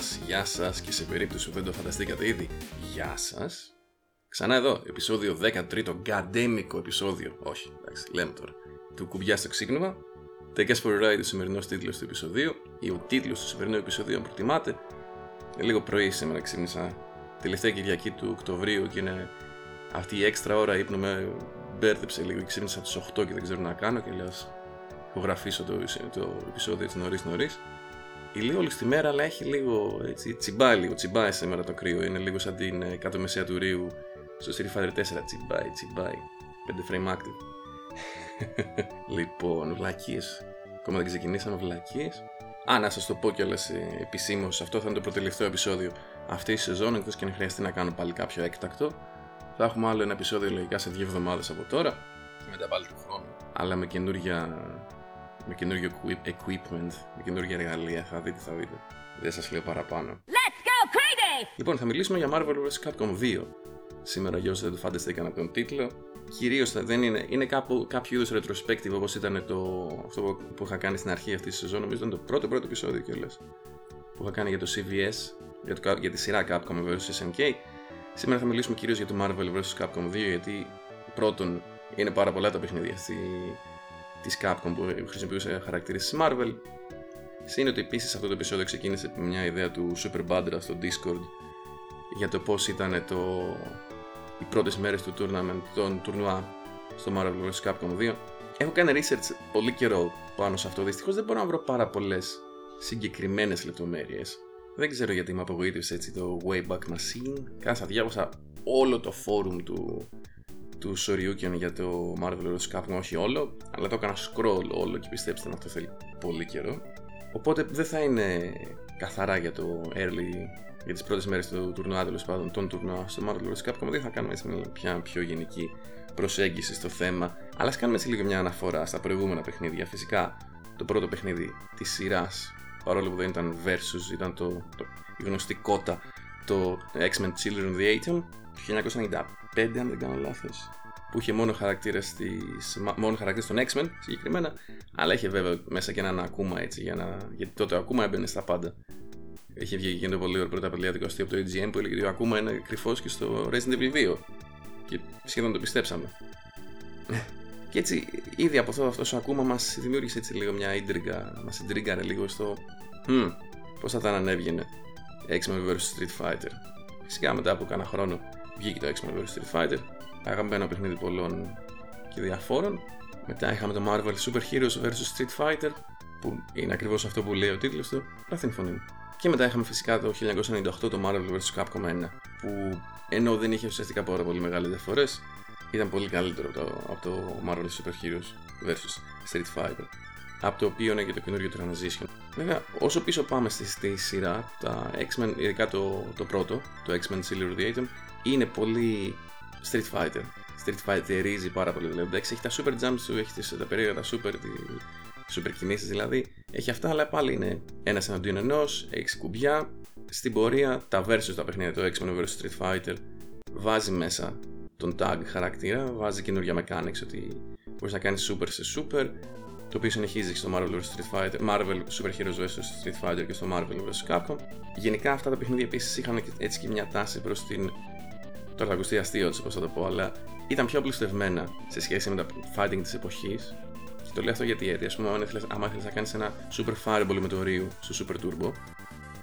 σας, γεια σας και σε περίπτωση που δεν το φανταστήκατε ήδη, γεια σας. Ξανά εδώ, επεισόδιο 13ο, γκαντέμικο επεισόδιο, όχι, εντάξει, λέμε τώρα, του κουμπιά στο ξύπνημα. Take us for a ride, ο σημερινός τίτλος του επεισοδίου, ή ο τίτλος του σημερινού επεισοδίου, αν προτιμάτε. Είναι λίγο πρωί σήμερα ξύπνησα, τελευταία Κυριακή του Οκτωβρίου και είναι αυτή η έξτρα ώρα ύπνο με μπέρδεψε λίγο. Ξύπνησα από τις 8 και δεν ξέρω να κάνω και λέω ηχογραφήσω το, το επεισόδιο έτσι νωρίς νωρίς. Η λίγο όλη τη μέρα, αλλά έχει λίγο έτσι, τσιμπάει λίγο, τσιμπάει σήμερα το κρύο. Είναι λίγο σαν την ε, κάτω μεσαία του Ρίου στο Street Fighter 4. Τσιμπάει, τσιμπάει. 5 frame active. λοιπόν, βλακίες. Ακόμα δεν ξεκινήσαμε βλακίες. Α, να σας το πω κιόλας ε, επισήμως, αυτό θα είναι το προτελευταίο επεισόδιο αυτής της σεζόν, εκτός και αν χρειαστεί να κάνω πάλι κάποιο έκτακτο. Θα έχουμε άλλο ένα επεισόδιο λογικά σε δύο εβδομάδες από τώρα. Και μετά πάλι του χρόνου. Αλλά με καινούργια με καινούργιο equipment, με καινούργια εργαλεία. Θα δείτε, θα δείτε. Δεν σας λέω παραπάνω. Let's go crazy! Λοιπόν, θα μιλήσουμε για Marvel vs. Capcom 2. Σήμερα, για όσοι δεν το φανταστήκαν από τον τίτλο. Κυρίως δεν είναι, είναι κάπου, κάποιο είδους retrospective όπως ήταν το, αυτό που είχα κάνει στην αρχή αυτής της σεζόν. Νομίζω ήταν το πρώτο πρώτο επεισόδιο κιόλας. Που είχα κάνει για το CVS, για, το, για τη σειρά Capcom vs. SNK. Σήμερα θα μιλήσουμε κυρίως για το Marvel vs. Capcom 2 γιατί πρώτον είναι πάρα πολλά τα παιχνίδια στη, της Capcom που χρησιμοποιούσε χαρακτηρίσει Marvel. Συν ότι επίσης αυτό το επεισόδιο ξεκίνησε με μια ιδέα του Super Bandra στο Discord για το πώς ήταν το... οι πρώτες μέρες του tournament, των τουρνουά στο Marvel vs. Capcom 2. Έχω κάνει research πολύ καιρό πάνω σε αυτό. Δυστυχώς δεν μπορώ να βρω πάρα πολλές συγκεκριμένες λεπτομέρειες. Δεν ξέρω γιατί με απογοήτευσε έτσι το Wayback Machine. Κάσα διάβασα όλο το forum του του Σοριούκιον για το Marvel vs. Capcom, όχι όλο, αλλά το έκανα scroll όλο και πιστέψτε με αυτό θέλει πολύ καιρό. Οπότε δεν θα είναι καθαρά για το early, για τις πρώτες μέρες του τουρνουά τέλος πάντων, των τουρνουά στο Marvel vs. Capcom, δεν θα κάνουμε έτσι μια πια πιο γενική προσέγγιση στο θέμα, αλλά ας κάνουμε έτσι λίγο μια αναφορά στα προηγούμενα παιχνίδια. Φυσικά το πρώτο παιχνίδι της σειράς, παρόλο που δεν ήταν versus, ήταν το, το η γνωστή κότα, το X-Men Children of the Atom, το 1995 αν δεν κάνω λάθος που είχε μόνο χαρακτήρες, στις, μόνο χαρακτήρες των X-Men συγκεκριμένα αλλά είχε βέβαια μέσα και έναν ακούμα έτσι για να, γιατί τότε ο ακούμα έμπαινε στα πάντα. Είχε βγει και το πολύ ωραίο πρώτα πελιάτικο αστείο από το EGM που έλεγε ότι ο ακούμα είναι κρυφός και στο Resident Evil 2 και σχεδόν το πιστέψαμε. Και έτσι ήδη από αυτό αυτός ο ακούμα μας δημιούργησε έτσι λίγο μια ίντριγκα μας ιντρίγκαρε λίγο στο hm, πώς θα ήταν αν έβγαινε X-Men vs Street Fighter Φυσικά μετά από κάνα χρόνο βγήκε το X-Men vs Street Fighter. Αγαπημένο παιχνίδι πολλών και διαφόρων. Μετά είχαμε το Marvel Super Heroes vs Street Fighter, που είναι ακριβώς αυτό που λέει ο τίτλος του. Αλλά φωνή Και μετά είχαμε φυσικά το 1998 το Marvel vs Capcom 1, που ενώ δεν είχε ουσιαστικά πάρα πολύ μεγάλες διαφορές, ήταν πολύ καλύτερο το, από το Marvel Super Heroes vs Street Fighter. Από το οποίο είναι και το καινούριο Transition. Βέβαια, όσο πίσω πάμε στη, στη σειρά, τα X-Men, ειδικά το, το πρώτο, το X-Men Silver the Atom, είναι πολύ Street Fighter. Street Fighter ρίζει πάρα πολύ. Δηλαδή, έχει τα super jumps του, έχει τις, τα περίεργα, τα super, τη, super κινήσεις δηλαδή. Έχει αυτά, αλλά πάλι είναι ένας εναντίον ενός, έχεις κουμπιά. Στην πορεία, τα versus τα παιχνίδια, το X-Men vs Street Fighter, βάζει μέσα τον tag χαρακτήρα, βάζει καινούργια mechanics ότι μπορείς να κάνεις super σε super, το οποίο συνεχίζεις στο Marvel vs Street Fighter, Marvel Super Heroes vs Street Fighter και στο Marvel vs Capcom. Γενικά αυτά τα παιχνίδια επίσης είχαν έτσι και μια τάση προς την Τώρα θα ακουστεί αστείο έτσι πώς θα το πω, αλλά ήταν πιο απλουστευμένα σε σχέση με τα fighting της εποχής. Και το λέω αυτό γιατί, γιατί ας πούμε, αν ήθελες να κάνεις ένα super fireball με το Ryu στο super turbo,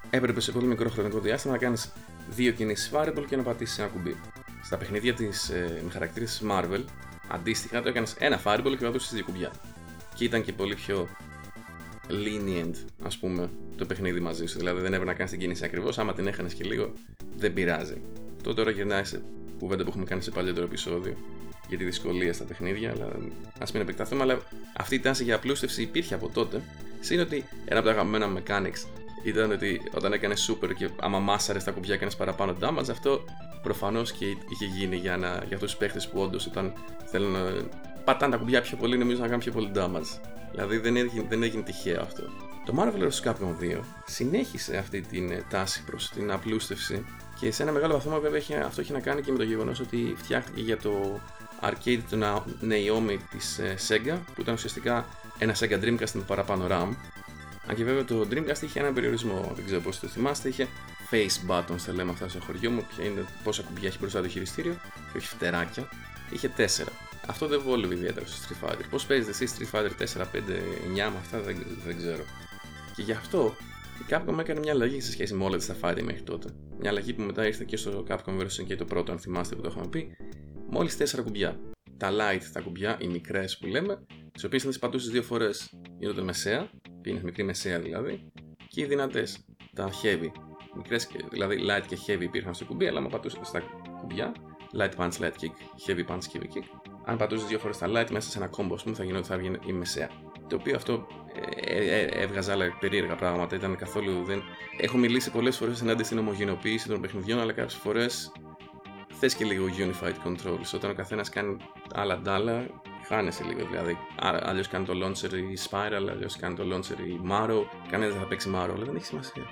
έπρεπε σε πολύ μικρό χρονικό διάστημα να κάνεις δύο κινήσεις fireball και να πατήσεις ένα κουμπί. Στα παιχνίδια της ε, με χαρακτήρε Marvel, αντίστοιχα το έκανες ένα fireball και πατούσε δύο κουμπιά. Και ήταν και πολύ πιο lenient, ας πούμε, το παιχνίδι μαζί σου. Δηλαδή δεν έπρεπε να κάνεις την κίνηση ακριβώς. Άμα την έχανες και λίγο, δεν πειράζει. Αυτό τώρα γυρνάει σε κουβέντα που έχουμε κάνει σε παλιότερο επεισόδιο για τη δυσκολία στα παιχνίδια, αλλά ας μην επεκταθούμε. Αλλά αυτή η τάση για απλούστευση υπήρχε από τότε. Συν ότι ένα από τα αγαπημένα mechanics ήταν ότι όταν έκανες super και άμα μάσαρες τα κουμπιά έκανες παραπάνω damage, αυτό προφανώς και είχε γίνει για, να, για αυτούς τους παίχτες που όντως όταν θέλουν να πατάνε τα κουμπιά πιο πολύ, νομίζω να κάνουν πιο πολύ damage. Δηλαδή δεν έγινε, δεν έγινε τυχαίο αυτό. Το Marvel vs. Capcom 2 συνέχισε αυτή την τάση προς την απλούστευση και σε ένα μεγάλο βαθμό βέβαια αυτό έχει να κάνει και με το γεγονός ότι φτιάχτηκε για το arcade του Naomi της ε, Sega που ήταν ουσιαστικά ένα Sega Dreamcast με παραπάνω RAM Αν και βέβαια το Dreamcast είχε έναν περιορισμό, δεν ξέρω πώς το θυμάστε, είχε face buttons, θα λέμε αυτά στο χωριό μου, ποια είναι, πόσα κουμπιά έχει μπροστά το χειριστήριο, και όχι φτεράκια. Είχε 4. Αυτό δεν βόλευε ιδιαίτερα στο Street Fighter. Πώς παίζετε εσείς Street Fighter 4, 5, 9 με αυτά δεν, δεν ξέρω. Και γι' αυτό η Capcom έκανε μια αλλαγή σε σχέση με όλα τα Fighter μέχρι τότε. Μια αλλαγή που μετά ήρθε και στο Capcom vs. και το πρώτο, αν θυμάστε που το είχαμε πει. Μόλις 4 κουμπιά. Τα light, τα κουμπιά, οι μικρές που λέμε, τις οποίες αν τις πατούσες δύο φορές γίνονται μεσαία, είναι μικρή μεσαία δηλαδή, και οι δυνατές, τα heavy. Μικρές, δηλαδή light και heavy υπήρχαν στο κουμπί, αλλά άμα πατούσες στα κουμπιά, light punch, light kick, heavy punch, heavy kick, αν πατούσες δύο φορές τα light μέσα σε ένα κόμπο, ας πούμε, θα γινόταν θα βγει η μεσαία. Το οποίο αυτό ε, ε, ε, έβγαζε άλλα περίεργα πράγματα. Ήταν καθόλου. Δεν... Έχω μιλήσει πολλές φορές ενάντια στην ομογενοποίηση των παιχνιδιών, αλλά κάποιες φορές θες και λίγο unified controls. Όταν ο καθένας κάνει άλλα ντάλα, χάνεσαι λίγο. Δηλαδή, αλλιώς κάνει το launcher η Spiral, αλλιώς κάνει το launcher η Maro. Κανένας δεν θα παίξει Maro, αλλά δεν έχει σημασία.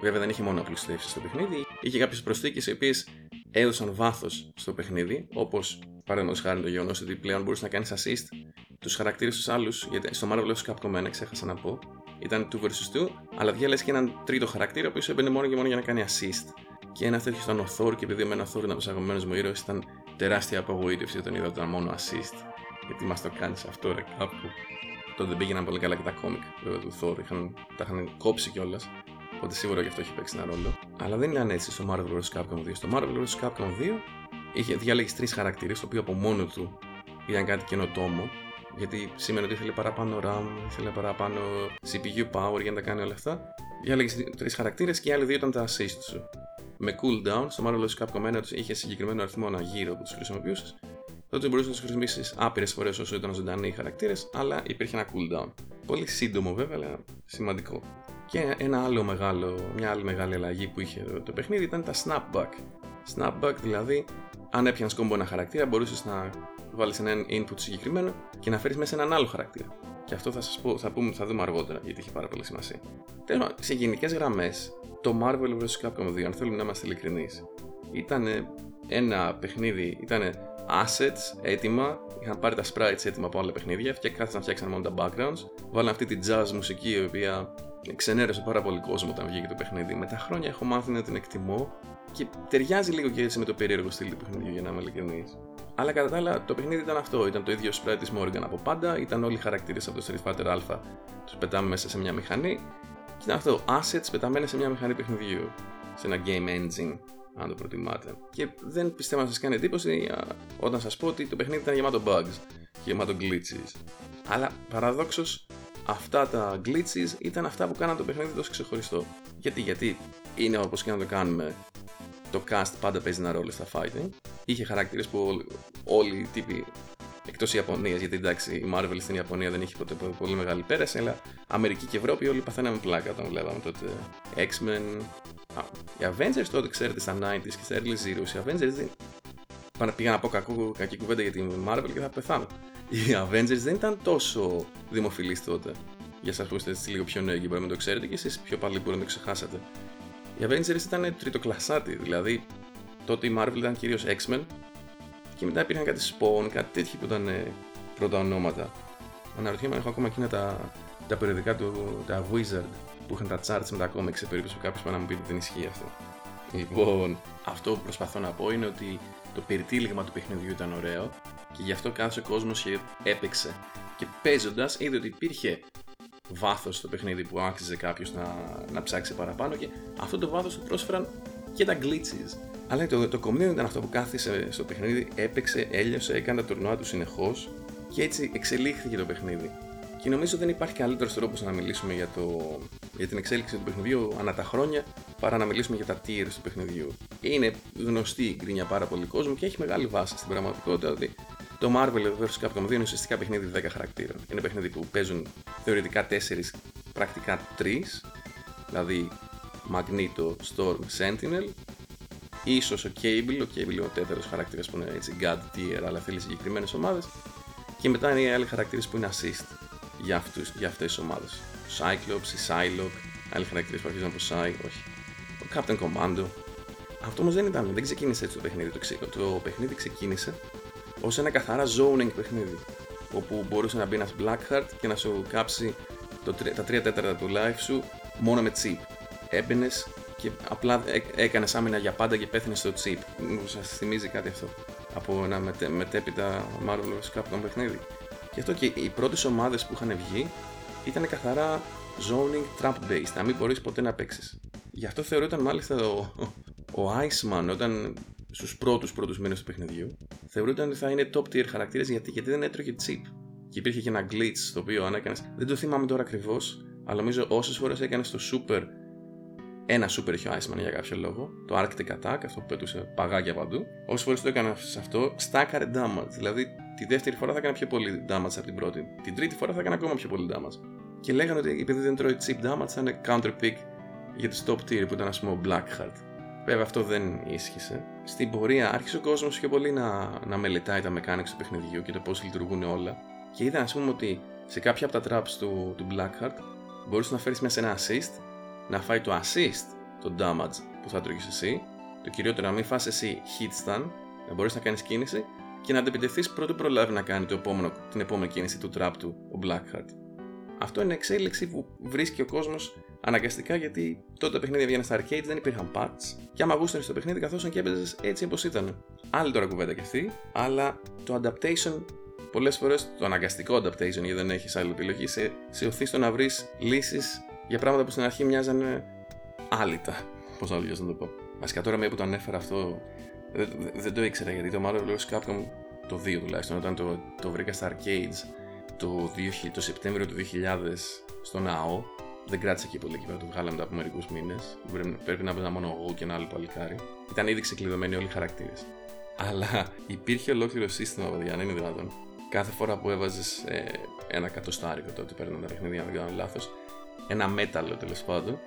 Βέβαια δεν είχε μόνο απλουστεύσεις στο παιχνίδι. Είχε κάποιες προσθήκες οι οποίες έδωσαν βάθος στο παιχνίδι, όπως παραδείγματο χάρη το γεγονός ότι πλέον μπορούσε να κάνεις assist τους χαρακτήρες τους άλλους. Γιατί στο Marvel vs. Capcom 1 ξέχασα να πω. Ήταν 2 vs 2, αλλά διάλεξε και έναν τρίτο χαρακτήρα που έμπαινε μόνο και μόνο για να κάνει assist. Και ένα τέτοιο ήταν ο Thor, και επειδή εμένα ο Thor ήταν από του αγαπημένου μου ήρωε, ήταν τεράστια απογοήτευση όταν είδα ότι ήταν μόνο assist. Γιατί μας το κάνεις αυτό, ρε κάπου. Τότε δεν πήγαιναν πολύ καλά και τα κόμικ βέβαια του Thor, είχαν, τα είχαν κόψει κιόλας. Οπότε σίγουρα και αυτό έχει παίξει ένα ρόλο. Αλλά δεν ήταν έτσι στο Marvel vs. Capcom 2. Στο Marvel vs. Capcom 2 είχε διάλεγε τρεις χαρακτήρες, το οποίο από μόνο του ήταν κάτι καινοτόμο. Γιατί σήμαινε ότι ήθελε παραπάνω RAM, ήθελε παραπάνω CPU power για να τα κάνει όλα αυτά. Διάλεγε τρεις χαρακτήρες και οι άλλοι δύο ήταν τα assist σου. Με cooldown, στο Marvel vs. Capcom 1 είχε συγκεκριμένο αριθμό γύρω που τους χρησιμοποιούσες. Τότε μπορούσες να τους χρησιμοποιήσεις άπειρες φορές όσο ήταν ζωντανοί οι χαρακτήρες, αλλά υπήρχε ένα cooldown. Πολύ σύντομο βέβαια, αλλά σημαντικό. Και ένα άλλο μεγάλο, μια άλλη μεγάλη αλλαγή που είχε το παιχνίδι ήταν τα snapback. Snapback δηλαδή, αν έπιανες κόμπο ένα χαρακτήρα, μπορούσες να βάλεις ένα input συγκεκριμένο και να φέρεις μέσα έναν άλλο χαρακτήρα. Και αυτό θα σας πω, θα, πούμε, θα δούμε αργότερα γιατί έχει πάρα πολύ σημασία. Τέλος σε γενικές γραμμές, το Marvel vs. Capcom 2, αν θέλουμε να είμαστε ειλικρινείς, ήταν ένα παιχνίδι, ήταν assets έτοιμα, είχαν πάρει τα sprites έτοιμα από άλλα παιχνίδια και κάθισαν να φτιάξαν μόνο τα backgrounds. Βάλαν αυτή τη jazz μουσική η οποία ξενέρωσε πάρα πολύ κόσμο όταν βγήκε το παιχνίδι. Με τα χρόνια έχω μάθει να την εκτιμώ και ταιριάζει λίγο και έτσι με το περίεργο στυλ του παιχνιδιού για να είμαι ειλικρινής. Αλλά κατά τα άλλα το παιχνίδι ήταν αυτό. Ήταν το ίδιο sprite της Morgan από πάντα. Ήταν όλοι οι χαρακτήρες από το Street Fighter Α. Τους πετάμε μέσα σε μια μηχανή. Και ήταν αυτό. Assets πεταμένα σε μια μηχανή παιχνιδιού. Σε ένα game engine, αν το προτιμάτε. Και δεν πιστεύω να σας κάνει εντύπωση όταν σας πω ότι το παιχνίδι ήταν γεμάτο bugs και γεμάτο glitches. Αλλά παραδόξως αυτά τα glitches ήταν αυτά που κάναν το παιχνίδι τόσο ξεχωριστό. Γιατί, γιατί είναι όπως και να το κάνουμε, το cast πάντα παίζει ένα ρόλο στα fighting. Είχε χαρακτήρες που όλοι οι τύποι εκτός Ιαπωνία, γιατί εντάξει η Marvel στην Ιαπωνία δεν είχε ποτέ πολύ μεγάλη πέραση, αλλά Αμερική και Ευρώπη όλοι παθαίναμε πλάκα όταν βλέπαμε τότε X-Men. οι Avengers τότε ξέρετε στα 90s και στα early zeros, οι Avengers δεν. Πήγα να πω κακό, κακή κουβέντα για την Marvel και θα πεθάνω. Οι Avengers δεν ήταν τόσο δημοφιλείς τότε. Για εσά που είστε έτσι λίγο πιο νέοι και μπορεί να το ξέρετε και εσείς πιο παλιοί μπορεί να το ξεχάσετε. Οι Avengers ήταν τριτοκλασσάτη, δηλαδή τότε η Marvel ήταν κυρίως X-Men και μετά υπήρχαν κάτι Spawn, κάτι τέτοιο που ήταν ε, πρώτα ονόματα. Αναρωτιέμαι αν έχω ακόμα εκείνα τα, τα περιοδικά του, τα Wizard που είχαν τα charts με τα comics σε περίπτωση που κάποιος να μου πει ότι δεν ισχύει αυτό. Λοιπόν, αυτό που προσπαθώ να πω είναι ότι το περιτύλιγμα του παιχνιδιού ήταν ωραίο και γι' αυτό κάθε ο κόσμο έπαιξε. Και παίζοντας είδε ότι υπήρχε βάθος στο παιχνίδι που άξιζε κάποιος να, να ψάξει παραπάνω και αυτό το βάθος του πρόσφεραν και τα glitches. Αλλά το, το κομμένο ήταν αυτό που κάθισε στο παιχνίδι, έπαιξε, έλειωσε, έκανε τα τουρνουά του συνεχώς και έτσι εξελίχθηκε το παιχνίδι. Και νομίζω δεν υπάρχει καλύτερος τρόπος να μιλήσουμε για, το, για την εξέλιξη του παιχνιδιού ανά τα χρόνια παρά να μιλήσουμε για τα tiers του παιχνιδιού. Είναι γνωστή η γκρίνια πάρα πολύ κόσμο και έχει μεγάλη βάση στην πραγματικότητα ότι το Marvel vs. Capcom 2 είναι ουσιαστικά παιχνίδι 10 χαρακτήρων. Είναι παιχνίδι που παίζουν θεωρητικά 4, πρακτικά 3, δηλαδή Magneto, Storm, Sentinel, ίσως ο Cable, ο Cable είναι ο τέταρτος χαρακτήρας που είναι έτσι God tier, αλλά θέλει συγκεκριμένες ομάδες. Και μετά είναι οι άλλοι χαρακτήρες που είναι assist για, αυτούς, για αυτές τις ομάδες. Ο Cyclops, η Psylocke, άλλοι χαρακτήρες που αρχίζουν από Psy, όχι. Ο Captain Commando. Αυτό όμως δεν ήταν, δεν ξεκίνησε έτσι το παιχνίδι. Το, το παιχνίδι ξεκίνησε ως ένα καθαρά zoning παιχνίδι. Όπου μπορούσε να μπει ένας Blackheart και να σου κάψει το, τα 3 τέταρτα του life σου μόνο με chip. Έμπαινες και απλά έκανες άμυνα για πάντα και πέθανε στο chip. Μου σας θυμίζει κάτι αυτό. Από ένα μετέ, μετέπειτα Marvel Capcom παιχνίδι. Γι' αυτό και οι πρώτες ομάδες που είχαν βγει ήταν καθαρά zoning trap based, να μην μπορείς ποτέ να παίξεις. Γι' αυτό θεωρούταν μάλιστα ο, ο Iceman όταν στους πρώτους πρώτους μήνες του παιχνιδιού, θεωρούταν ότι θα είναι top tier χαρακτήρες γιατί, γιατί δεν έτρωγε chip. Και υπήρχε και ένα glitch το οποίο αν έκανε. Δεν το θυμάμαι τώρα ακριβώς, αλλά νομίζω όσες φορές έκανες το super. Ένα super είχε ο Iceman για κάποιο λόγο. Το Arctic Attack, αυτό που πέτουσε παγάκια παντού. Όσες φορές το έκανες σε αυτό, στάκαρε damage. Δηλαδή τη δεύτερη φορά θα έκανε πιο πολύ damage από την πρώτη. Την τρίτη φορά θα έκανε ακόμα πιο πολύ damage. Και λέγανε ότι επειδή δεν τρώει chip damage θα είναι counter pick για τη top tier που ήταν ας πούμε ο Blackheart. Βέβαια αυτό δεν ίσχυσε. Στην πορεία άρχισε ο κόσμος πιο πολύ να, να μελετάει τα mechanics του παιχνιδιού και το πώς λειτουργούν όλα. Και είδα, ας πούμε, ότι σε κάποια από τα traps του, του Blackheart μπορούσε να φέρεις μέσα ένα assist, να φάει το assist, το damage που θα τρώγεις εσύ, το κυριότερο να μην φας εσύ hit stun, να μπορείς να κάνεις κίνηση και να αντεπιτεθείς πρώτου προλάβει να κάνει το επόμενο, την επόμενη κίνηση του trap του ο Blackheart. Αυτό είναι εξέλιξη που βρίσκει ο κόσμος αναγκαστικά γιατί τότε τα παιχνίδια βγαίνουν στα arcade, δεν υπήρχαν parts. Και άμα γούστανε στο παιχνίδι, καθώς και έπαιζες έτσι όπως ήταν. Άλλη τώρα κουβέντα και αυτή, αλλά το adaptation πολλές φορές το αναγκαστικό adaptation, γιατί δεν έχεις άλλη επιλογή, σε, σε οθείς στο να βρεις λύσεις για πράγματα που στην αρχή μοιάζανε άλυτα. Πώς να να το πω. Βασικά τώρα μία που το ανέφερα αυτό, δεν, δεν το ήξερα γιατί το Mario Bros. Capcom το 2 τουλάχιστον, όταν το, το βρήκα στα arcades το, 2000, το Σεπτέμβριο του 2000 στο ΝΑΟ, δεν κράτησε και πολύ εκεί πέρα, το βγάλαμε μετά από μερικούς μήνες. Πρέπει, πρέπει να παίζα μόνο εγώ και ένα άλλο παλικάρι. Ήταν ήδη ξεκλειδωμένοι όλοι οι χαρακτήρες. Αλλά υπήρχε ολόκληρο σύστημα, παιδιά, αν είναι δυνατόν. Κάθε φορά που έβαζες ε, ένα κατοστάρικο τότε παίρνουν τα παιχνίδια, αν δεν κάνω λάθος, ένα μέταλλο τέλος πάντων,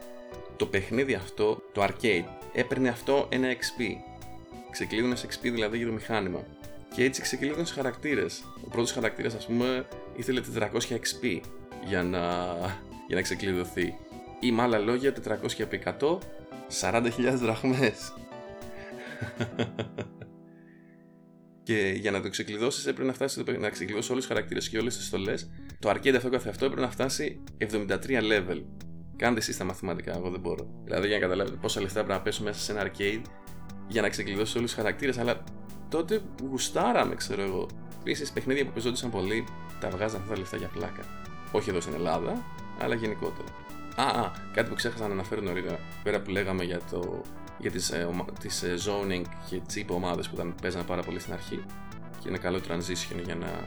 το παιχνίδι αυτό, το arcade, έπαιρνε αυτό ένα XP. Ξεκλείδωνες XP δηλαδή για το μηχάνημα. Και έτσι ξεκλείδωνες χαρακτήρες. Ο πρώτος χαρακτήρας, ας πούμε, ήθελε 400 XP για να για να ξεκλειδωθεί. Ή με άλλα λόγια 400 επί 100, 40.000 δραχμές. και για να το ξεκλειδώσεις έπρεπε να φτάσει να ξεκλειδώσεις όλους τους χαρακτήρες και όλες τις στολές. Το arcade αυτό καθε αυτό έπρεπε να φτάσει 73 level. Κάντε εσεί τα μαθηματικά, εγώ δεν μπορώ. Δηλαδή για να καταλάβετε πόσα λεφτά πρέπει να πέσω μέσα σε ένα arcade για να ξεκλειδώσεις όλους τους χαρακτήρες, αλλά τότε γουστάραμε, ξέρω εγώ. Επίσης, παιχνίδια που παίζονταν πολύ τα βγάζαν αυτά τα λεφτά για πλάκα. Όχι εδώ στην Ελλάδα, αλλά γενικότερα. Α, α, κάτι που ξέχασα να αναφέρω νωρίτερα, πέρα που λέγαμε για, το, για τις, ε, τις ε, zoning και chip ομάδες που ήταν, παίζανε πάρα πολύ στην αρχή και είναι καλό transition για να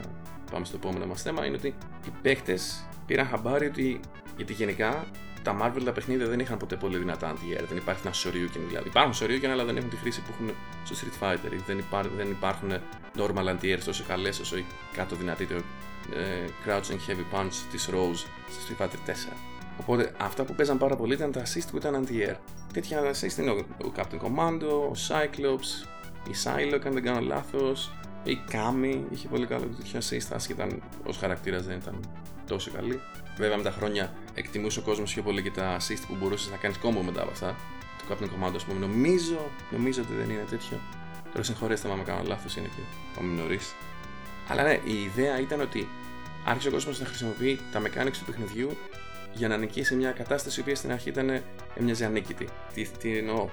πάμε στο επόμενο μας θέμα, είναι ότι οι παίχτες πήραν χαμπάρι ότι, γιατί γενικά τα Marvel τα παιχνίδια δεν είχαν ποτέ πολύ δυνατά anti-air, δεν υπάρχει ένα σωριούκιν δηλαδή. Υπάρχουν σωριούκιν αλλά δεν έχουν τη χρήση που έχουν στο Street Fighter, δεν, υπά, δεν υπάρχουν normal anti-air τόσο καλές όσο η κάτω δυνατή το ε, crouching heavy punch της Rose στο Street Fighter 4. Οπότε αυτά που παίζαν πάρα πολύ ήταν τα assist που ήταν anti-air. Τέτοια assist είναι ο, ο Captain Commando, ο Cyclops, η Psylocke αν δεν κάνω λάθος, η Kami είχε πολύ καλό τέτοιο assist, άσχετα ως χαρακτήρας δεν ήταν τόσο καλή. Βέβαια με τα χρόνια εκτιμούσε ο κόσμος πιο πολύ και τα assist που μπορούσες να κάνεις κόμπο μετά από αυτά. Το Captain Commando, ας πούμε, νομίζω, νομίζω ότι δεν είναι τέτοιο. Τώρα συγχωρέστε με κάνω λάθος, είναι και πάμε νωρίς. Αλλά ναι, η ιδέα ήταν ότι άρχισε ο κόσμος να χρησιμοποιεί τα mechanics του παιχνιδιού για να νικήσει μια κατάσταση η οποία στην αρχή ήταν έμοιαζε ανίκητη. Τι, τι εννοώ,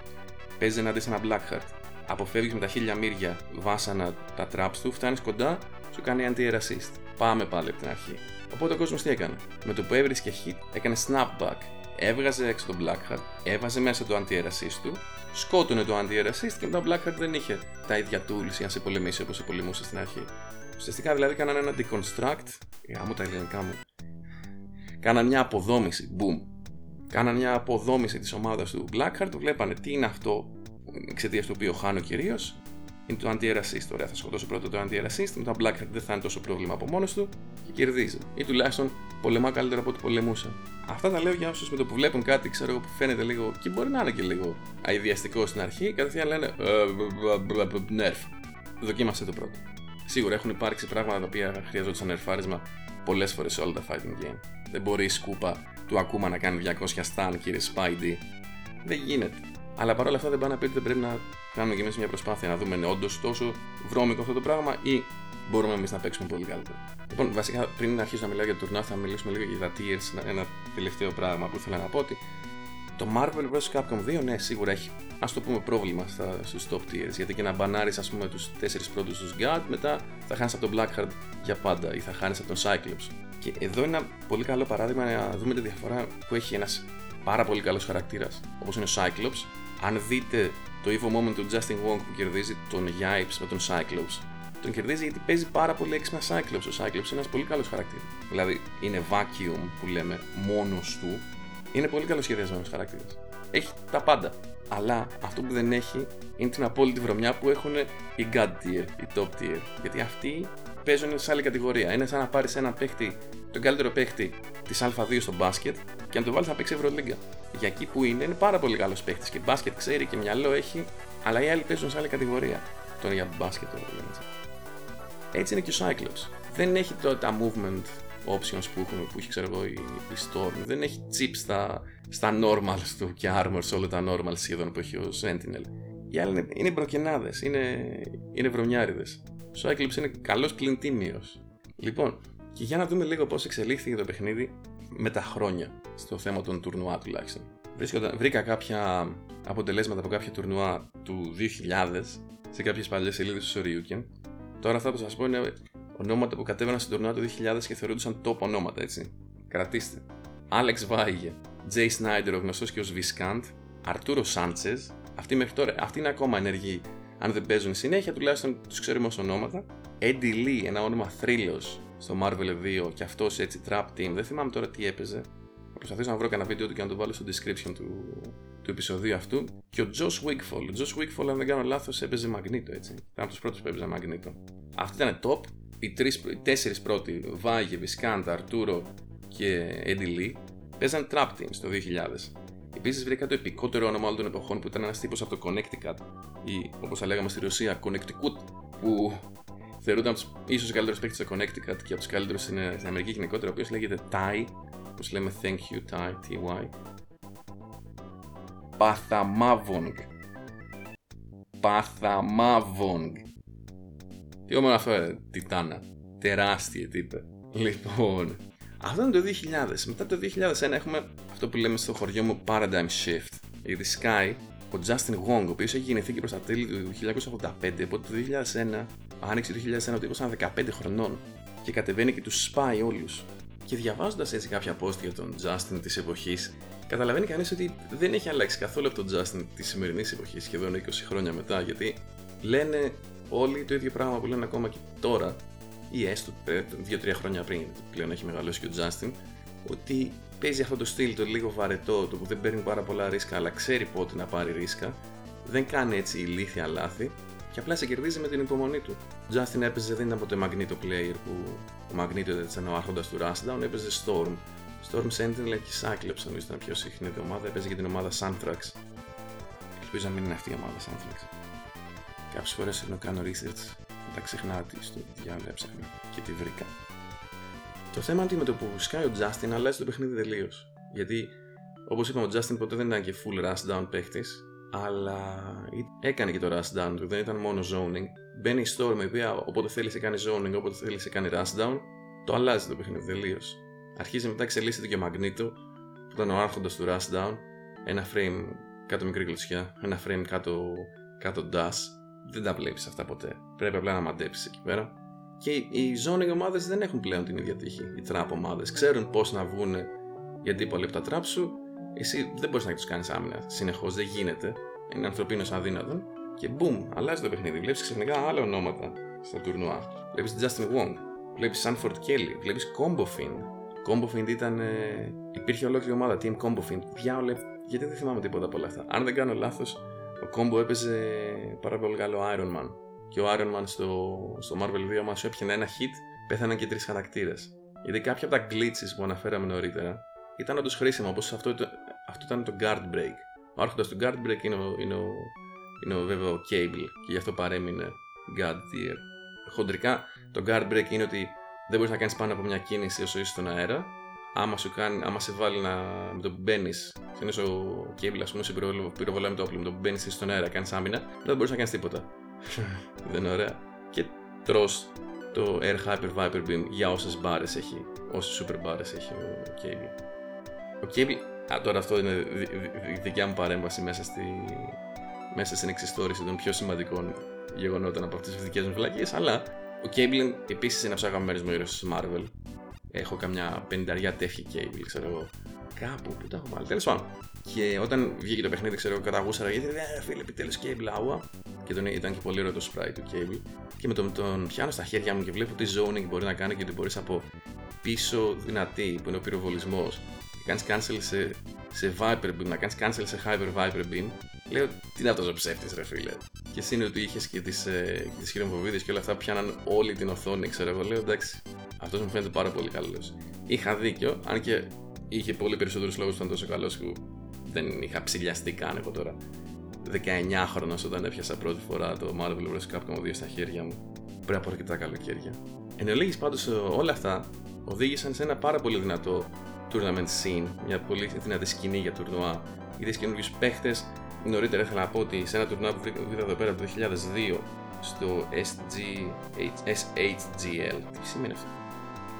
παίζει ενάντια σε ένα Blackheart. Αποφεύγεις με τα χίλια μύρια βάσανα τα traps του, φτάνεις κοντά, σου κάνει anti-air assist. Πάμε πάλι από την αρχή. Οπότε ο κόσμος τι έκανε; Με το που έβρισκε hit, έκανε snapback. Έβγαζε έξω τον Blackheart, έβαζε μέσα το anti-air assist του, σκότωνε το anti-air assist και μετά ο Blackheart δεν είχε τα ίδια tools για να σε πολεμήσει όπως σε πολεμούσε στην αρχή. Ουσιαστικά δηλαδή κάνανε ένα deconstruct. μου τα ελληνικά μου. Κάνανε μια αποδόμηση. Boom. Κάνανε μια αποδόμηση της ομάδας του Blackheart. Βλέπανε τι είναι αυτό εξαιτίας του οποίου χάνω κυρίως. Είναι το anti-air assist. Ωραία, θα σκοτώσω πρώτα το anti-air assist. Μετά ο Blackheart δεν θα είναι τόσο πρόβλημα από μόνος του και κερδίζει. Ή τουλάχιστον πολεμά καλύτερα από ό,τι πολεμούσε. Αυτά τα λέω για όσους με το που βλέπουν κάτι, ξέρω εγώ, που φαίνεται λίγο και μπορεί να είναι και λίγο αειδιαστικό στην αρχή. Κατευθείαν λένε Nerf. Δοκίμασε το πρώτο. Σίγουρα έχουν υπάρξει πράγματα τα οποία χρειαζόταν ερφάρισμα πολλές φορές σε όλα τα fighting game. Δεν μπορεί η σκούπα του Ακούμα να κάνει 200 stun, κύριε Spidey. Δεν γίνεται. Αλλά παρόλα αυτά δεν πάει να πει ότι δεν πρέπει να κάνουμε κι εμείς μια προσπάθεια να δούμε είναι όντως τόσο βρώμικο αυτό το πράγμα ή μπορούμε εμείς να παίξουμε πολύ καλύτερα. Λοιπόν, βασικά πριν αρχίσω να μιλάω για το τουρνά, θα μιλήσουμε λίγο για τα tiers. Ένα τελευταίο πράγμα που ήθελα να πω ότι το Marvel vs. Capcom 2, ναι, σίγουρα έχει ας το πούμε πρόβλημα στους top tiers. Γιατί και να μπανάρεις, ας πούμε, τους 4 πρώτους τους God, μετά θα χάνεις από τον Blackheart για πάντα ή θα χάνεις από τον Cyclops. Και εδώ είναι ένα πολύ καλό παράδειγμα να δούμε τη διαφορά που έχει ένας πάρα πολύ καλός χαρακτήρας, όπως είναι ο Cyclops. Αν δείτε το Evo Moment του Justin Wong που κερδίζει τον Yipes με τον Cyclops, τον κερδίζει γιατί παίζει πάρα πολύ έξυπνα Cyclops. Ο Cyclops είναι ένας πολύ καλός χαρακτήρας. Δηλαδή είναι vacuum που λέμε μόνος του. Είναι πολύ καλός σχεδιασμένος χαρακτήρας. Έχει τα πάντα. Αλλά αυτό που δεν έχει είναι την απόλυτη βρωμιά που έχουν οι God tier, οι top tier. Γιατί αυτοί παίζουν σε άλλη κατηγορία. Είναι σαν να πάρεις έναν παίχτη, τον καλύτερο παίχτη της Α2 στο μπάσκετ και να τον βάλεις να παίξει Ευρωλίγκα. Για εκεί που είναι, είναι πάρα πολύ καλός παίχτη και μπάσκετ ξέρει και μυαλό έχει, αλλά οι άλλοι παίζουν σε άλλη κατηγορία. Τώρα για μπάσκετ το λέμε έτσι είναι και ο Cyclops. Δεν έχει το, τα movement options που, έχουν, που έχει ξέρω εγώ η, η Storm. Δεν έχει chips στα, στα normals του και armor σε όλα τα normals σχεδόν που έχει ο Sentinel. Οι άλλοι είναι, είναι μπροκενάδες, είναι, είναι βρωμιάριδες. Ο Cyclops είναι καλός πλην τίμιος. Λοιπόν, και για να δούμε λίγο πώς εξελίχθηκε το παιχνίδι με τα χρόνια στο θέμα των τουρνουά τουλάχιστον. βρήκα κάποια αποτελέσματα από κάποια τουρνουά του 2000 σε κάποιες παλιές σελίδες του Soryuken Τώρα αυτά που θα σας πω είναι ονόματα που κατέβαιναν στην τουρνουά του 2000 και θεωρούνταν top ονόματα, έτσι. Κρατήστε. Άλεξ Βάιγε, Τζέι Σνάιντερ, ο γνωστός και ως Βισκάντ, Αρτούρο Σάντσε, αυτοί μέχρι τώρα, αυτοί είναι ακόμα ενεργοί. Αν δεν παίζουν συνέχεια, τουλάχιστον τους ξέρουμε ως ονόματα. Έντι Λί, ένα όνομα θρύλος στο Marvel 2 και αυτός έτσι Trap Team. Δεν θυμάμαι τώρα τι έπαιζε. Θα προσπαθήσω να βρω κανένα βίντεο του και να το βάλω στο description του, του επεισοδίου αυτού. Και ο Josh Wigfall. Ο Josh Wigfall, αν δεν κάνω λάθος, έπαιζε μαγνήτο έτσι. Ήταν από τους πρώτους που έπαιζε μαγνήτο. Αυτή ήταν top. Οι, τρεις, οι τέσσερις πρώτοι, Βάγε, Βισκάντα, Αρτούρο και Eddie Lee, παίζαν Trap Teams το 2000. Επίσης βρήκα το επικότερο όνομα όλων των εποχών που ήταν ένας τύπος από το Connecticut ή όπως θα λέγαμε στη Ρωσία, Connecticut, που θεωρούνταν ίσως ο καλύτερο παίκτη στο Connecticut και από τους καλύτερους στην, στην Αμερική γενικότερα, ο οποίος λέγεται Ty, όπως λέμε Thank you, Ty, TY. Παθαμάβονγκ. Παθαμάβονγκ. Τι όμορφο αυτό, ε, Τιτάνα. Τεράστια τύπε. Λοιπόν, αυτό είναι το 2000. Μετά το 2001 έχουμε αυτό που λέμε στο χωριό μου Paradigm Shift. Γιατί Sky, ο Justin Wong, ο οποίος έχει γεννηθεί και προς τα τέλη του 1985, οπότε το 2001, άνοιξε το 2001, ο τύπο ήταν 15 χρονών και κατεβαίνει και τους σπάει όλους. Και διαβάζοντας έτσι κάποια post για τον Justin της εποχής, καταλαβαίνει κανείς ότι δεν έχει αλλάξει καθόλου από τον Justin της σημερινής εποχής, σχεδόν 20 χρόνια μετά, γιατί λένε όλοι το ίδιο πράγμα που λένε ακόμα και τώρα, ή έστω 2-3 χρόνια πριν, πλέον έχει μεγαλώσει και ο Justin, ότι παίζει αυτό το στυλ το λίγο βαρετό, το που δεν παίρνει πάρα πολλά ρίσκα, αλλά ξέρει πότε να πάρει ρίσκα, δεν κάνει έτσι ηλίθια λάθη και απλά σε κερδίζει με την υπομονή του. Ο Justin έπαιζε, δεν ήταν ποτέ Magneto player που ο Magneto ήταν ο άρχοντας του Rushdown, έπαιζε Storm. Storm Sentinel και Cyclops νομίζω ήταν πιο συχνή ομάδα, έπαιζε και την ομάδα Suntrax. Ελπίζω να μην είναι αυτή η ομάδα Suntrax. Κάποιες φορές ενώ κάνω research, τα ξεχνάω τι στο διάλογο έψαχνα και τη βρήκα. Το θέμα είναι ότι με το που σκάει ο Justin αλλάζει το παιχνίδι τελείως. Γιατί όπως είπαμε, ο Justin ποτέ δεν ήταν και full rush down παίχτη, αλλά έκανε και το rush down του, δεν ήταν μόνο zoning. Μπαίνει η Storm, η οποία όποτε θέλει σε κάνει zoning, όποτε θέλει σε κάνει rush down, το αλλάζει το παιχνίδι τελείως. Αρχίζει μετά εξελίσσεται και ο Magneto, που ήταν ο άρχοντας του rush down, ένα frame κάτω μικρή κλωτσιά, ένα frame κάτω, κάτω dash, δεν τα βλέπεις αυτά ποτέ. Πρέπει απλά να μαντέψεις εκεί πέρα. Και οι zoning ομάδες δεν έχουν πλέον την ίδια τύχη. Οι trap ομάδες ξέρουν πώς να βγουν οι αντίπαλοι από τα trap σου. Εσύ δεν μπορείς να του κάνει άμυνα συνεχώς, δεν γίνεται. Είναι ανθρωπίνω αδύνατον. Και boom, αλλάζει το παιχνίδι. Βλέπεις ξαφνικά άλλα ονόματα στα τουρνουά. Βλέπεις Justin Wong, βλέπεις Sanford Kelly, βλέπεις Combo Fiend. Combo Fiend ήταν. Ε, υπήρχε ολόκληρη ομάδα, Team Combo Fiend. Διάολε, γιατί δεν θυμάμαι τίποτα από όλα αυτά. Αν δεν κάνω λάθος, ο Κόμπο έπαιζε πάρα πολύ καλό Iron Man. Και ο Iron Man στο, στο Marvel 2 μας έπιανε ένα hit, πέθαναν και τρεις χαρακτήρες. Γιατί κάποια από τα glitches που αναφέραμε νωρίτερα ήταν όντως χρήσιμα, όπως αυτό, αυτό ήταν το Guard Break. Ο άρχοντας του Guard Break είναι ο, είναι ο, είναι ο βέβαιο Cable και γι' αυτό παρέμεινε God Tier. Χοντρικά, το Guard Break είναι ότι δεν μπορείς να κάνεις πάνω από μια κίνηση όσο είσαι στον αέρα άμα, σου κάνει, άμα σε βάλει να, με το που μπαίνεις, συνήθω ο Cable, ας πούμε, σε πυροβολάει με το όπλο, με το που μπαίνεις στον αέρα, κάνεις άμυνα, δεν μπορείς να κάνεις τίποτα. δεν είναι ωραία. Και τρώ το Air Hyper Viper Beam για όσες μπάρες έχει, όσες super μπάρες έχει ο Cable. Ο Cable, α, τώρα αυτό είναι δι, δι, δικιά μου παρέμβαση μέσα, στη, μέσα στην εξιστόρηση των πιο σημαντικών γεγονότων από αυτές τις δικές μου φυλακίε, αλλά ο Cable επίσης είναι από του αγαπημένου μου ήρωε της Marvel. Έχω καμιά πενταριά τέτοια Cable, ξέρω εγώ. Κάπου που τα έχω βάλει. Τέλος πάντων. Και όταν βγήκε το παιχνίδι, ξέρω εγώ, καταγούσαρα γιατί ε, φίλε, επιτέλους Cable άουα. Και τον, ήταν και πολύ ωραίο το sprite του Cable. Και με τον, τον πιάνω στα χέρια μου και βλέπω τι zoning μπορεί να κάνει και ότι μπορείς από πίσω δυνατή, που είναι ο πυροβολισμός, κάνεις cancel σε, σε Viper Beam, να κάνεις cancel σε Hyper Viper Beam. Λέω, τι είναι αυτός ο ψεύτης, ρε φίλε. Και εσύ είναι ότι είχες και τις ε, τις και όλα αυτά πιάναν όλη την οθόνη, ξέρω εγώ. Λέω, εντάξει, αυτός μου φαίνεται πάρα πολύ καλός. Είχα δίκιο, αν και είχε πολύ περισσότερους λόγους που ήταν τόσο καλός που δεν είχα ψηλιαστεί καν εγώ τώρα. 19χρονο όταν έπιασα πρώτη φορά το Marvel vs. Capcom 2 στα χέρια μου πριν από αρκετά καλοκαίρια. Εν ολίγης πάντως όλα αυτά οδήγησαν σε ένα πάρα πολύ δυνατό tournament scene, μια πολύ δυνατή σκηνή για τουρνουά. Είδε καινούριους παίχτες. Νωρίτερα ήθελα να πω ότι σε ένα τουρνουά που είδα εδώ πέρα το 2002 στο SG, SHGL. Τι σημαίνει αυτό;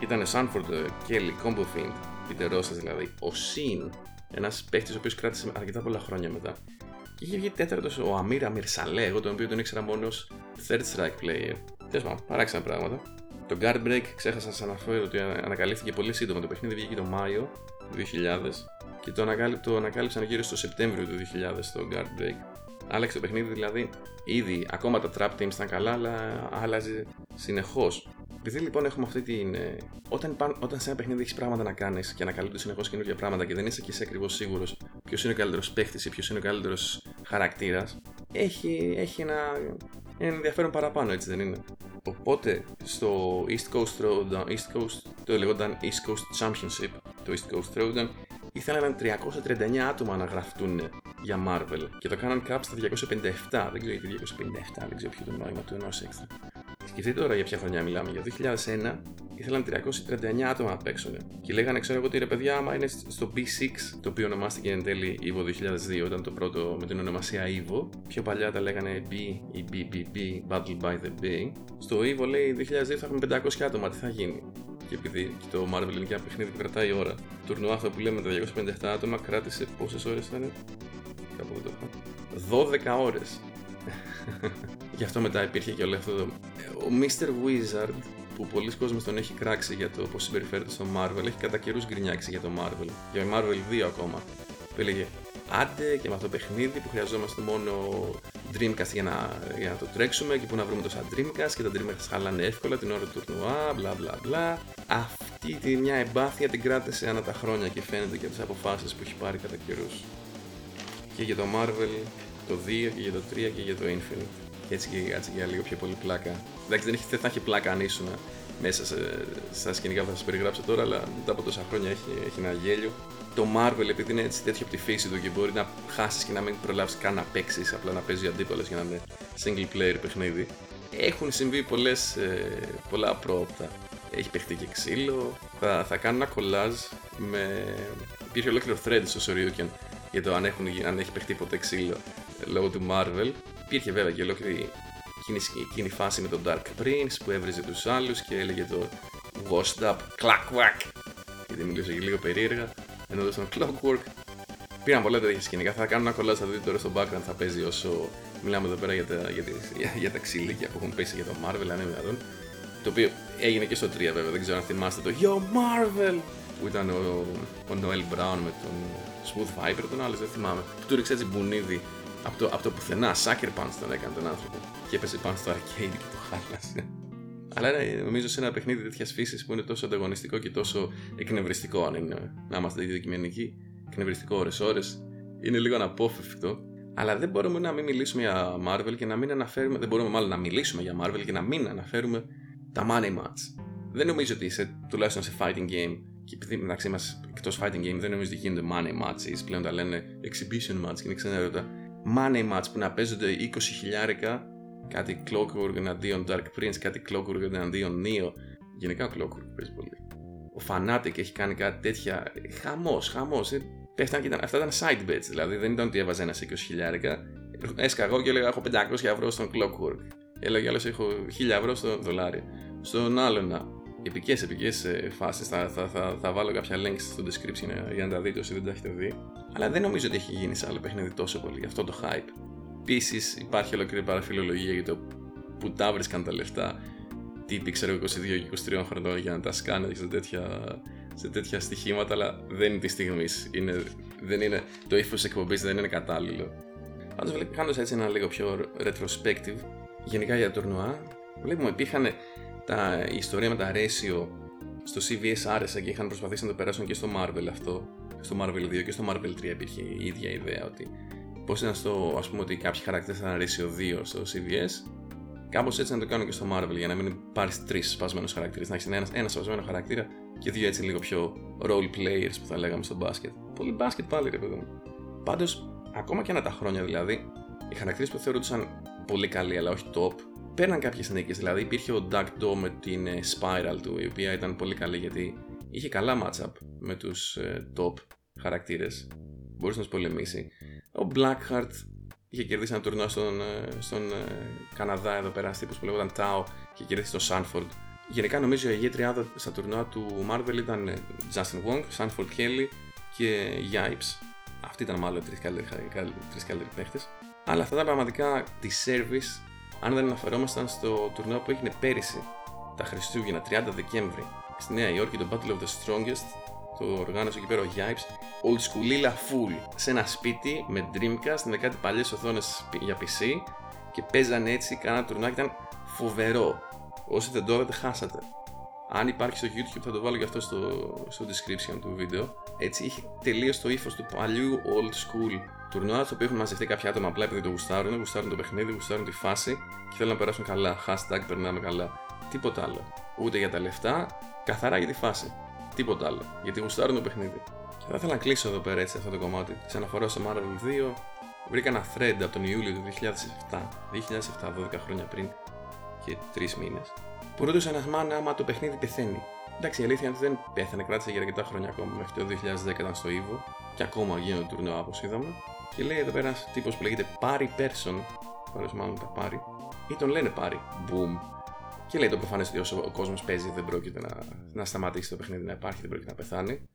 Ήταν ο Sanford Kelly, Combo Fiend, Peter Rosas δηλαδή, ο Sin, ένας παίχτης ο οποίος κράτησε αρκετά πολλά χρόνια μετά. Και είχε βγει τέταρτος ο Αμύρα Μυρσαλέ, εγώ τον οποίο τον ήξερα μόνο third strike player. Τέλος πάντων, παράξενα πράγματα. Το Guard Break ξέχασα να σας αναφέρω ότι ανακαλύφθηκε πολύ σύντομα. Το παιχνίδι βγήκε το Μάιο του 2000 και το, ανακάλυ... το ανακάλυψαν γύρω στο Σεπτέμβριο του 2000 το Guard Break. Άλλαξε το παιχνίδι δηλαδή. Ήδη ακόμα τα trap teams ήταν καλά, αλλά άλλαζε συνεχώς. Επειδή λοιπόν έχουμε αυτή την. Ε, όταν, όταν σε ένα παιχνίδι έχεις πράγματα να κάνεις και ανακαλύπτεις συνεχώς καινούργια πράγματα και δεν είσαι και εσύ ακριβώς σίγουρος ποιος είναι ο καλύτερος παίχτη ή ποιος είναι ο καλύτερος χαρακτήρας, έχει, έχει ένα, ένα ενδιαφέρον παραπάνω, έτσι δεν είναι; Οπότε στο East Coast Throwdown, East Coast, το λεγόταν East Coast Championship, το East Coast Throwdown, ήθελαν 339 άτομα να γραφτούν για Marvel και το κάναν cap στα 257. Δεν ξέρω γιατί 257, δεν ξέρω ποιο το νόημα του ενός έξτρα. Σκεφτείτε τώρα για ποια χρονιά μιλάμε. Για 2001 ήθελαν 339 άτομα να παίξουν. Και λέγανε, ξέρω εγώ, ότι ρε παιδιά, άμα είναι στο B6, το οποίο ονομάστηκε εν τέλει Evo 2002, ήταν το πρώτο με την ονομασία Evo. Πιο παλιά τα λέγανε B ή BBB, Battle by the Bay. Στο Evo λέει 2002 θα έχουμε 500 άτομα, τι θα γίνει; Και επειδή το Marvel είναι και ένα παιχνίδι που κρατάει ώρα. Το τουρνουά αυτό που λέμε τα 257 άτομα κράτησε πόσες ώρες ήταν; Κάπου δεν το έχω. 12 ώρες. Γι' αυτό μετά υπήρχε και όλο αυτό το. Ο Mr. Wizard, που πολλοί κόσμοι τον έχει κράξει για το πώς συμπεριφέρεται στο Marvel, έχει κατά καιρούς γκρινιάξει για το Marvel. Για Marvel 2 ακόμα. Που έλεγε Άντε και με αυτό το παιχνίδι που χρειαζόμαστε μόνο Dreamcast για να, για να το τρέξουμε και που να βρούμε τόσα Dreamcast και τα Dreamcast χαλάνε εύκολα την ώρα του τουρνουά, μπλα μπλα μπλα. Αυτή τη μια εμπάθεια την κράτησε ανά τα χρόνια και φαίνεται και από τις αποφάσεις που έχει πάρει κατά καιρούς. Και για το Marvel το 2 και για το 3 και για το Infinite. Και έτσι και έτσι για λίγο πιο πολύ πλάκα. Εντάξει, δεν, έχει, δεν θα έχει πλάκα αν ήσουν μέσα σε, στα σκηνικά που θα σας περιγράψω τώρα, αλλά μετά από τόσα χρόνια έχει, έχει ένα γέλιο. Το Marvel, επειδή είναι έτσι τέτοιο από τη φύση του και μπορεί να χάσεις και να μην προλάβεις καν να παίξεις, απλά να παίζει αντίπαλος για να είναι single player παιχνίδι. Έχουν συμβεί πολλές, ε, πολλά πρόοπτα. Έχει παιχτεί και ξύλο. Θα, θα κάνω ένα κολλάζ με. Υπήρχε ολόκληρο thread στο Soryuken για το αν, έχουν, αν έχει παιχτεί ποτέ ξύλο λόγω του Marvel. Υπήρχε βέβαια και ολόκληρη εκείνη, η φάση με τον Dark Prince που έβριζε τους άλλους και έλεγε το Washed up, Clockwork. Γιατί μιλούσε και λίγο περίεργα. Ενώ το Clockwork πήραν πολλά τέτοια σκηνικά. Θα κάνω ένα κολλάς, θα δείτε τώρα στο background θα παίζει όσο μιλάμε εδώ πέρα για τα, για, για, για τα ξυλίκια που έχουν πέσει για το Marvel, αν είναι δυνατόν. Το οποίο έγινε και στο 3 βέβαια, δεν ξέρω αν θυμάστε το Yo Marvel! Που ήταν ο, ο Noel Brown με τον Smooth Viper, τον άλλος δεν θυμάμαι. Που του ρίξε έτσι μπουνίδι από το, από το πουθενά, Sucker Punch τον έκανε τον άνθρωπο. Και έπεσε πάνω στο arcade και το χάλασε. Αλλά νομίζω σε ένα παιχνίδι τέτοιας φύσης που είναι τόσο ανταγωνιστικό και τόσο εκνευριστικό, αν είναι να είμαστε δικημενικοί, εκνευριστικό ώρε-ώρε, είναι λίγο αναπόφευκτο. Αλλά δεν μπορούμε να μην μιλήσουμε για Marvel και να μην αναφέρουμε. Δεν μπορούμε μάλλον να μιλήσουμε για Marvel και να μην αναφέρουμε τα money match. Δεν νομίζω ότι σε, τουλάχιστον σε fighting game, και επειδή μεταξύ μας εκτός fighting game δεν νομίζω ότι γίνονται money matches, πλέον τα λένε exhibition match και είναι ξένα ερώτα money match που να παίζονται 20 χιλιάρικα, κάτι Clockwork εναντίον Dark Prince, κάτι Clockwork εναντίον Neo. Γενικά ο Clockwork παίζει πολύ. Ο Fanatic έχει κάνει κάτι τέτοια. Χαμός, χαμός. Ε, αυτά ήταν side bets δηλαδή. Δεν ήταν ότι έβαζε ένα 20 χιλιάρικα. Έσκα εγώ και έλεγα έχω 500 ευρώ στον Clockwork. Έλεγε άλλος έχω 1000 ευρώ στο δολάριο. Στον άλλον, επικές επικές φάσεις. Θα, θα, θα, θα, βάλω κάποια links στο description για να τα δείτε όσοι δεν τα έχετε δει. Αλλά δεν νομίζω ότι έχει γίνει σε άλλο παιχνίδι τόσο πολύ γι' αυτό το hype. Επίσης υπάρχει ολόκληρη παραφιλολογία για το που τα βρίσκαν τα λεφτά. Τύποι ξέρω 22 και 23 χρονών για να τα σκάνε σε τέτοια, σε τέτοια στοιχήματα, αλλά δεν είναι της στιγμής. Είναι, δεν είναι, το ύφος εκπομπής δεν είναι κατάλληλο. Πάντως, κάνοντας έτσι ένα λίγο πιο retrospective, γενικά για το τουρνουά, βλέπουμε υπήρχαν τα, η ιστορία με τα ratio στο CVS άρεσε και είχαν προσπαθήσει να το περάσουν και στο Marvel αυτό. Στο Marvel 2 και στο Marvel 3 υπήρχε η ίδια ιδέα ότι πώς ήταν στο, ας πούμε, ότι κάποιοι χαρακτήρες ήταν ratio 2 στο CVS, κάπως έτσι να το κάνουν και στο Marvel για να μην πάρεις τρεις σπασμένους χαρακτήρες. Να έχεις ένα, ένα σπασμένο χαρακτήρα και δύο έτσι λίγο πιο role players που θα λέγαμε στο μπάσκετ. Πολύ μπάσκετ πάλι, ρε παιδί μου. Πάντως, ακόμα και ένα τα χρόνια δηλαδή, οι χαρακτήρες που θεωρούνταν πολύ καλοί αλλά όχι top, παίρναν κάποιες νίκες. Δηλαδή υπήρχε ο Duck Do με την ε, Spiral του, η οποία ήταν πολύ καλή γιατί είχε καλά matchup με τους ε, top χαρακτήρες. Μπορούσε να του πολεμήσει. Ο Blackheart είχε κερδίσει ένα τουρνουά στον, ε, στον Καναδά εδώ πέρα, τύπους που λέγονταν Tao και κερδίσει το Sanford. Γενικά νομίζω η ηγέτριά στα τουρνουά του Marvel ήταν Justin Wong, Sanford Kelly και Yipes. Αυτοί ήταν μάλλον οι τρεις καλύτεροι παίχτες. Αλλά αυτά ήταν πραγματικά τη service αν δεν αναφερόμασταν στο τουρνουά που έγινε πέρυσι, τα Χριστούγεννα, 30 Δεκέμβρη, στη Νέα Υόρκη, το Battle of the Strongest, το οργάνωσε εκεί πέρα ο Yipes, old school full, σε ένα σπίτι με Dreamcast με κάτι παλιές οθόνες για PC και παίζανε έτσι, κάνα τουρνουά και ήταν φοβερό. Όσοι δεν το είδατε, χάσατε. Αν υπάρχει στο YouTube, θα το βάλω και αυτό στο, στο description του βίντεο. Έτσι, είχε τελείως το ύφος του παλιού old school τουρνουά, στο οποίο έχουν μαζευτεί κάποια άτομα απλά επειδή το γουστάρουν, γουστάρουν το παιχνίδι, γουστάρουν τη φάση και θέλουν να περάσουν καλά. Hashtag περνάμε καλά. Τίποτα άλλο. Ούτε για τα λεφτά, καθαρά για τη φάση. Τίποτα άλλο. Γιατί γουστάρουν το παιχνίδι. Και θα ήθελα να κλείσω εδώ πέρα έτσι αυτό το κομμάτι τη αναφορά στο Marvel 2. Βρήκα ένα thread από τον Ιούλιο του 2007, 2007, 12 χρόνια πριν και 3 μήνες, που ρωτούσε ένας μάνα άμα το παιχνίδι πεθαίνει. Εντάξει, η αλήθεια είναι ότι δεν πέθανε, κράτησε για αρκετά χρόνια ακόμα. Μέχρι το 2010 ήταν στο Evo και ακόμα γίνονται τουρνουά όπως είδαμε. Και λέει εδώ πέρα ένας τύπος που λέγεται Πάρη Person, παρόλο μάλλον τα Πάρη, ή τον λένε Πάρη. Boom. Και λέει το προφανές ότι όσο ο κόσμος παίζει δεν πρόκειται να, να σταματήσει το παιχνίδι να υπάρχει, δεν πρόκειται να πεθάνει.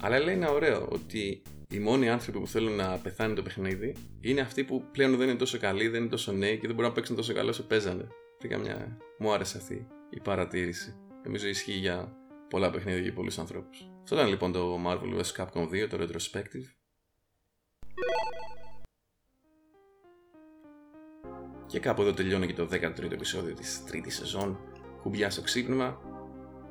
Αλλά λέει ένα ωραίο ότι οι μόνοι άνθρωποι που θέλουν να πεθάνει το παιχνίδι είναι αυτοί που πλέον δεν είναι τόσο καλοί, δεν είναι τόσο νέοι και δεν μπορούν να παίξουν τόσο καλά όσο παίζανε. Βρήκα μια. Μου άρεσε αυτή η παρατήρηση. Νομίζω ισχύει για πολλά παιχνίδια για πολλούς ανθρώπους. Αυτό ήταν λοιπόν το Marvel vs. Capcom 2, το retrospective. Και κάπου εδώ τελειώνει και το 13ο επεισόδιο της τρίτης σεζόν κουμπιά στο ξύπνημα.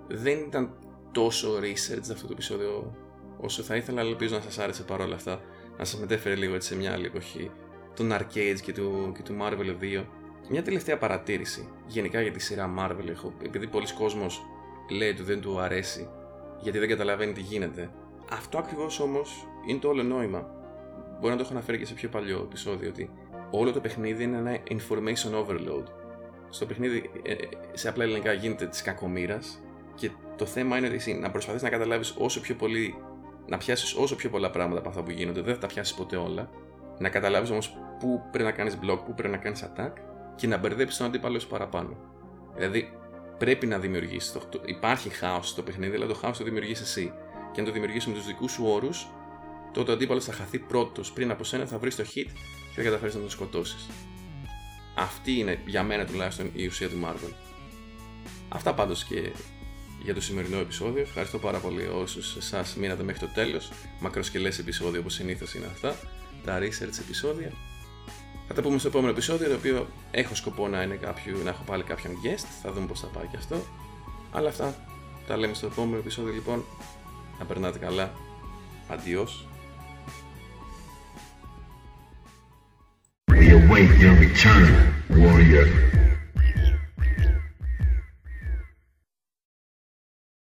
Δεν ήταν τόσο research αυτό το επεισόδιο όσο θα ήθελα, αλλά ελπίζω να σας άρεσε παρόλα αυτά να σας μετέφερε λίγο έτσι σε μια άλλη εποχή των arcades και του, και του Marvel 2. Μια τελευταία παρατήρηση γενικά για τη σειρά Marvel έχω, επειδή πολλοί κόσμος λέει ότι δεν του αρέσει γιατί δεν καταλαβαίνει τι γίνεται. Αυτό ακριβώς όμως είναι το όλο νόημα. Μπορεί να το έχω αναφέρει και σε πιο παλιό επεισόδιο ότι όλο το παιχνίδι είναι ένα information overload. Στο παιχνίδι, ε, ε, σε απλά ελληνικά, γίνεται της κακομήρα και το θέμα είναι ότι να προσπαθείς να καταλάβεις όσο πιο πολύ, να πιάσεις όσο πιο πολλά πράγματα από αυτά που γίνονται. Δεν θα τα πιάσεις ποτέ όλα. Να καταλάβεις όμως πού πρέπει να κάνεις block, πού πρέπει να κάνεις attack και να μπερδέψεις τον αντίπαλο σου παραπάνω. Δηλαδή, πρέπει να δημιουργήσεις. Το, το, υπάρχει χάος στο παιχνίδι, αλλά το χάος το δημιουργείς εσύ. Και αν το δημιουργήσεις με τους δικούς σου όρους, τότε ο αντίπαλος θα χαθεί πρώτος πριν από σένα, θα βρεις το hit και θα καταφέρεις να τον σκοτώσεις. Αυτή είναι για μένα τουλάχιστον η ουσία του Marvel. Αυτά πάντως και για το σημερινό επεισόδιο. Ευχαριστώ πάρα πολύ όσους εσάς μείνατε μέχρι το τέλος. Μακροσκελές επεισόδιο όπως συνήθως είναι αυτά. Τα research επεισόδια. Θα τα πούμε στο επόμενο επεισόδιο, το οποίο έχω σκοπό να, είναι κάποιο, να έχω πάλι κάποιον guest. Θα δούμε πώς θα πάει και αυτό. Αλλά αυτά τα λέμε στο επόμενο επεισόδιο λοιπόν. Να περνάτε καλά. Αντιός. await your return, warrior.